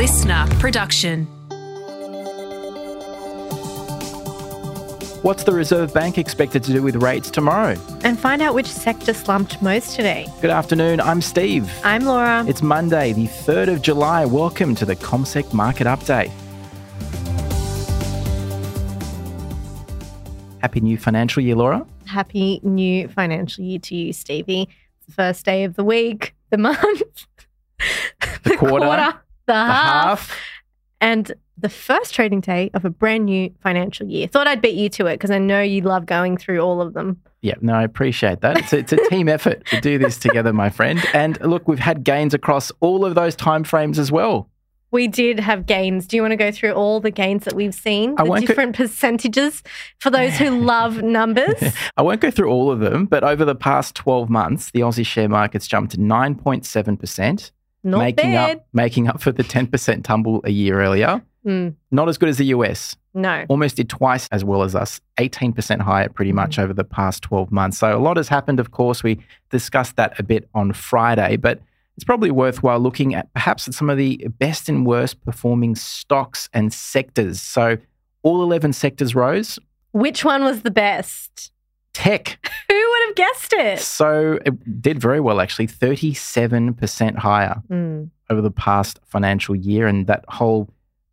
listener production. What's the Reserve Bank expected to do with rates tomorrow? And find out which sector slumped most today. Good afternoon, I'm Steve. I'm Laura. It's Monday, the 3rd of July. Welcome to the ComSec Market Update. Happy new financial year, Laura. Happy new financial year to you, Stevie. It's the first day of the week, the month, The quarter, the, The half, half. and the first trading day of a brand new financial year. Thought I'd beat you to it because I know you love going through all of them. Yeah, no, I appreciate that. It's a, it's a team effort to do this together, my friend. And look, we've had gains across all of those timeframes as well. We did have gains. Do you want to go through all the gains that we've seen? The won't go- different percentages for those who love numbers. I won't go through all of them, but over the past 12 months, the Aussie share market's jumped to 9.7%. Not making bad. up making up for the 10% tumble a year earlier. Mm, Not as good as the US. no. Almost did twice as well as us, 18% higher pretty much over the past 12 months. So a lot has happened, of course. We discussed that a bit on Friday, but it's probably worthwhile looking at perhaps at some of the best and worst performing stocks and sectors. So all 11 sectors rose. Which one was the best? Tech Who would have guessed it? So it did very well, actually, 37% higher Mm, over the past financial year. And that whole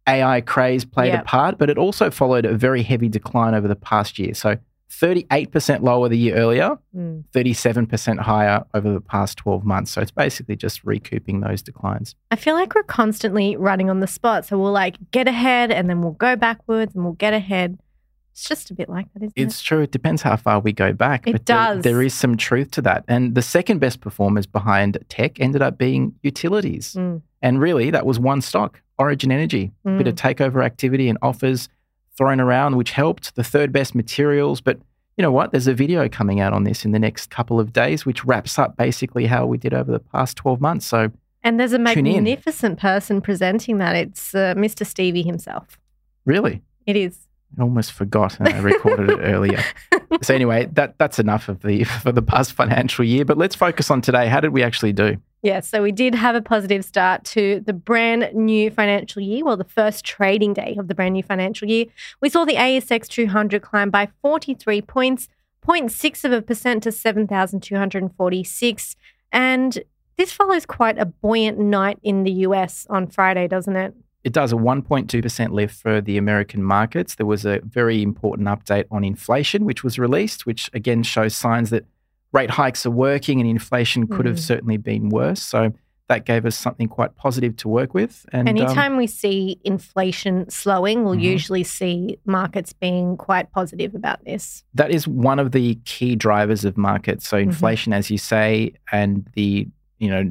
AI craze played a part, but it also followed a very heavy decline over the past year. So 38% lower the year earlier, mm. 37% higher over the past 12 months. So it's basically just recouping those declines. I feel like we're constantly running on the spot. So we'll like get ahead and then we'll go backwards and we'll get ahead. It's just a bit like that, isn't it? It's true. It depends how far we go back. It but there- does. there is some truth to that. And the second best performers behind tech ended up being utilities. Mm, And really, that was one stock, Origin Energy. Mm. Bit of takeover activity and offers thrown around, which helped. The third best materials. But you know what? There's a video coming out on this in the next couple of days, which wraps up basically how we did over the past 12 months. So, And there's a magnificent person presenting that. It's uh, Mr. Stevie himself. really, It is. I almost forgot and I recorded it earlier. So, anyway, that, that's enough of the for the past financial year. But let's focus on today. How did we actually do? Yeah, so we did have a positive start to the brand new financial year, well, the first trading day of the brand new financial year. We saw the ASX 200 climb by 43 points, 0.6 of a percent to 7,246. And this follows quite a buoyant night in the US on Friday, doesn't it? It does a 1.2% lift for the American markets. There was a very important update on inflation, which was released, which again shows signs that rate hikes are working and inflation could have Mm. certainly been worse. So that gave us something quite positive to work with. And um, Anytime we see inflation slowing, we'll Mhm. usually see markets being quite positive about this. that is one of the key drivers of markets. So inflation, as you say, and the you know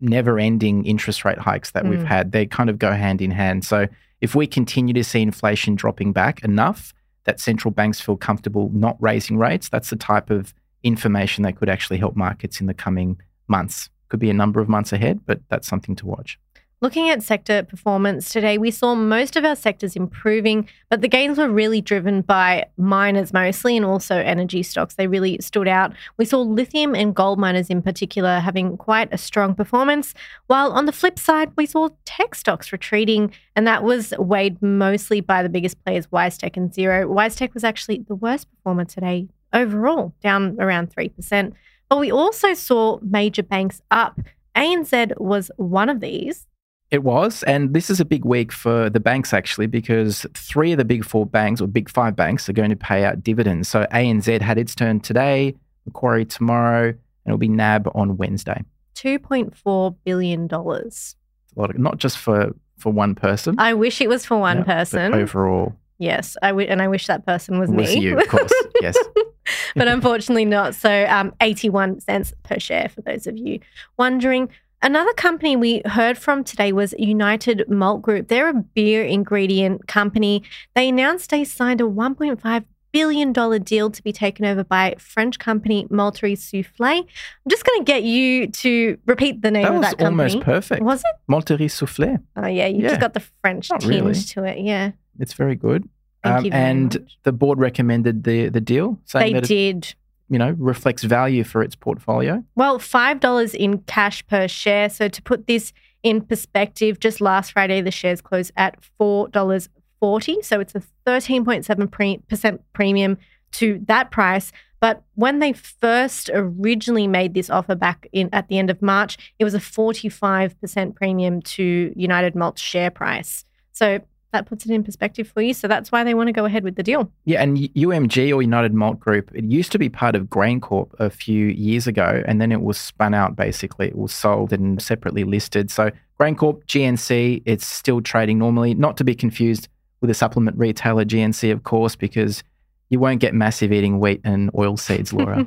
never-ending interest rate hikes that we've Mm. had, they kind of go hand in hand. So if we continue to see inflation dropping back enough that central banks feel comfortable not raising rates, that's the type of information that could actually help markets in the coming months. Could be a number of months ahead, but that's something to watch. Looking at sector performance today, we saw most of our sectors improving, but the gains were really driven by miners mostly and also energy stocks. They really stood out. We saw lithium and gold miners in particular having quite a strong performance, while on the flip side, we saw tech stocks retreating, and that was weighed mostly by the biggest players, WiseTech and Xero. WiseTech was actually the worst performer today overall, down around 3%. But we also saw major banks up. ANZ was one of these. It was. And this is a big week for the banks, actually, because three of the big four banks or big five banks are going to pay out dividends. So ANZ had its turn today, Macquarie tomorrow, and it'll be NAB on Wednesday. $2.4 billion. A lot of, not just for, for one person. I wish it was for one yeah, but person. Overall, yes, I w- and I wish that person was, was me. you, of course. yes. but unfortunately not. So um, 81 cents per share for those of you wondering. Another company we heard from today was United Malt Group. They're a beer ingredient company. They announced they signed a $1.5 billion deal to be taken over by French company Malteries Soufflet. I'm just going to get you to repeat the name That of that company. almost perfect. Was it? Monterey Soufflet. Oh, yeah. You Yeah. just got the French Not tinge really. to it. Yeah. It's very good. Thank Um, you and much. the board recommended the, the deal, saying They that it- did. You know, reflects value for its portfolio? Well, $5 in cash per share. So to put this in perspective, just last Friday, the shares closed at $4.40. So it's a 13.7% premium to that price. But when they first originally made this offer back in at the end of March, it was a 45% premium to United Malt's share price. So that puts it in perspective for you. So that's why they want to go ahead with the deal. Yeah, and UMG or United Malt Group, it used to be part of GrainCorp a few years ago, and then it was spun out basically. It was sold and separately listed. So GrainCorp, GNC, it's still trading normally, not to be confused with a supplement retailer, GNC, of course, because you won't get massive eating wheat and oil seeds, Laura.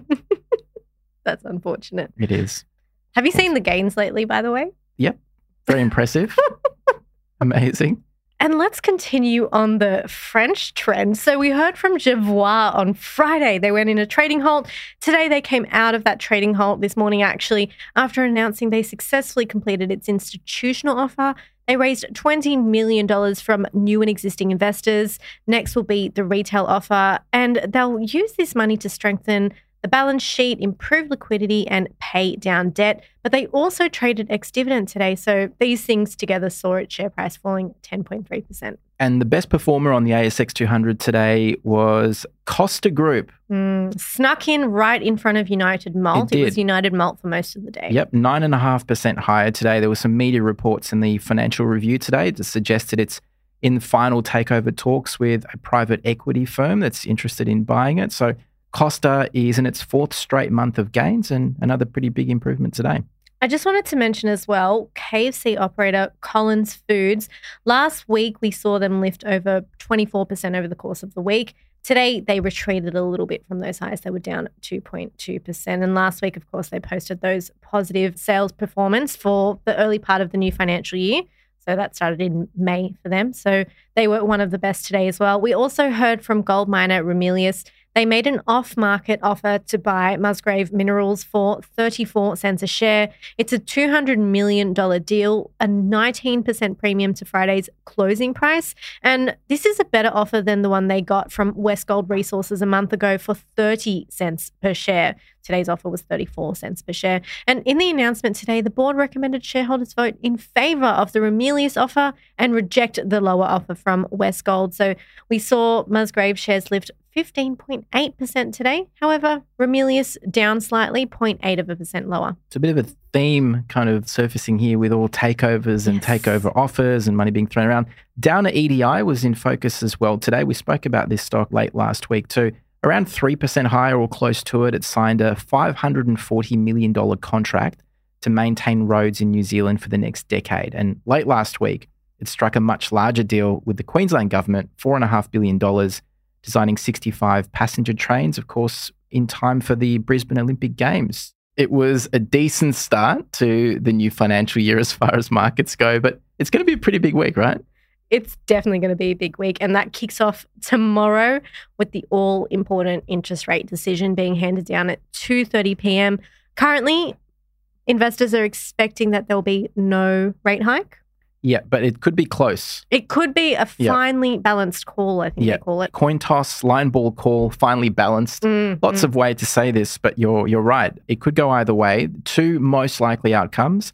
that's unfortunate. It is. Have you seen the gains lately, by the way? Yep. Very impressive. Amazing. And let's continue on the French trend. So we heard from Jevois on Friday. They went in a trading halt. Today they came out of that trading halt this morning, actually, after announcing they successfully completed its institutional offer. They raised $20 million from new and existing investors. Next will be the retail offer, and they'll use this money to strengthen the balance sheet, improve liquidity, and pay down debt. But they also traded ex dividend today. So these things together saw its share price falling 10.3%. And the best performer on the ASX 200 today was Costa Group. Mm, snuck in right in front of United Malt. It, it, was United Malt for most of the day. Yep, 9.5% higher today. There were some media reports in the financial review today that suggested it's in final takeover talks with a private equity firm that's interested in buying it. So Costa is in its fourth straight month of gains and another pretty big improvement today. I just wanted to mention as well KFC operator Collins Foods. Last week, we saw them lift over 24% over the course of the week. Today, they retreated a little bit from those highs. They were down 2.2%. And last week, of course, they posted those positive sales performance for the early part of the new financial year. So that started in May for them. So they were one of the best today as well. We also heard from gold miner Ramelius they made an off market offer to buy Musgrave Minerals for 34 cents a share. It's a $200 million deal, a 19% premium to Friday's closing price. And this is a better offer than the one they got from Westgold Resources a month ago for 30 cents per share. Today's offer was 34 cents per share. And in the announcement today, the board recommended shareholders vote in favor of the Ramelius offer and reject the lower offer from Westgold. So we saw Musgrave shares lift 15.8% today. However, Ramelius down slightly, 0.8 of a percent lower. It's a bit of a theme kind of surfacing here with all takeovers and yes. takeover offers and money being thrown around. Downer EDI was in focus as well today. We spoke about this stock late last week too. Around 3% higher or close to it, it signed a $540 million contract to maintain roads in New Zealand for the next decade. And late last week, it struck a much larger deal with the Queensland government, $4.5 billion designing 65 passenger trains, of course, in time for the Brisbane Olympic Games. It was a decent start to the new financial year as far as markets go, but it's going to be a pretty big week, right? It's definitely going to be a big week. And that kicks off tomorrow with the all important interest rate decision being handed down at 2:30 p.m. Currently, investors are expecting that there'll be no rate hike. Yeah, but it could be close. It could be a finely balanced call, I think yeah. they call it. Coin toss, line ball call, finely balanced. Mm, Lots mm. of way to say this, but you're you're right. It could go either way. Two most likely outcomes.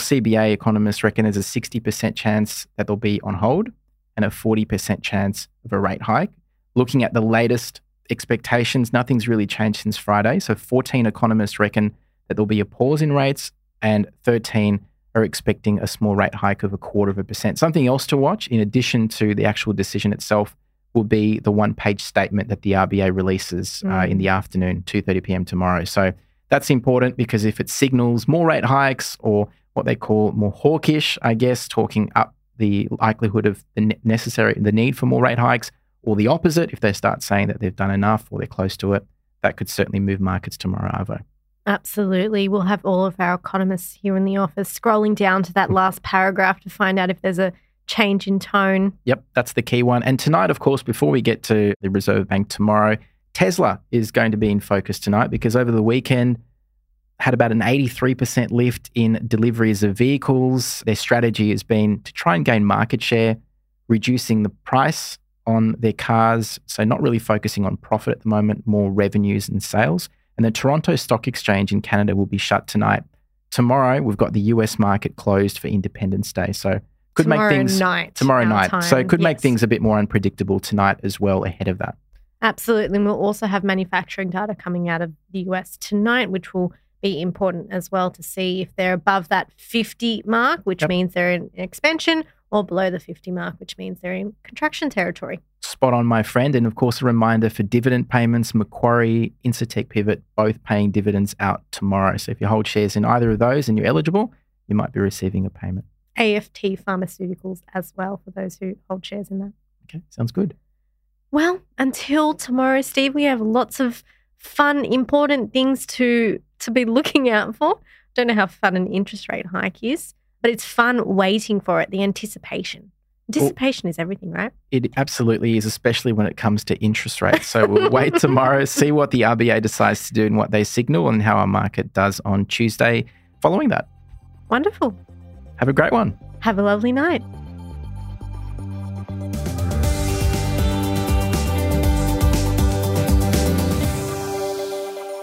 CBA economists reckon there's a 60% chance that they'll be on hold and a 40% chance of a rate hike. Looking at the latest expectations, nothing's really changed since Friday. So 14 economists reckon that there'll be a pause in rates and 13 are expecting a small rate hike of a quarter of a percent. Something else to watch, in addition to the actual decision itself, will be the one-page statement that the RBA releases mm. uh, in the mm. afternoon, 2:30 p.m. tomorrow. So that's important because if it signals more rate hikes or what they call more hawkish, I guess, talking up the likelihood of the necessary, the need for more rate hikes, or the opposite, if they start saying that they've done enough or they're close to it, that could certainly move markets tomorrow, Arvo. Absolutely. We'll have all of our economists here in the office scrolling down to that mm. last paragraph to find out if there's a change in tone. Yep, that's the key one. And tonight, of course, before we get to the Reserve Bank tomorrow, Tesla is going to be in focus tonight because over the weekend had about an 83% lift in deliveries of vehicles. Their strategy has been to try and gain market share, reducing the price on their cars. So, not really focusing on profit at the moment, more revenues and sales. And the Toronto Stock Exchange in Canada will be shut tonight. Tomorrow, we've got the US market closed for Independence Day. So could tomorrow make things night. tomorrow night. So it could make things a bit more unpredictable tonight as well ahead of that. Absolutely. And we'll also have manufacturing data coming out of the US tonight, which will be important as well to see if they're above that 50 mark, which Yep. means they're in expansion, or below the 50 mark, which means they're in contraction territory. Spot on, my friend. And of course, a reminder for dividend payments Macquarie, Incitec Pivot, both paying dividends out tomorrow. So if you hold shares in either of those and you're eligible, you might be receiving a payment. AFT Pharmaceuticals as well for those who hold shares in that. Okay, sounds good. Well, until tomorrow, Steve, we have lots of fun, important things to to be looking out for. Don't know how fun an interest rate hike is, but it's fun waiting for it. The anticipation. Anticipation is everything, right? It absolutely is, especially when it comes to interest rates. So we'll wait tomorrow, see what the RBA decides to do and what they signal, and how our market does on Tuesday following that. Wonderful. Have a great one. Have a lovely night.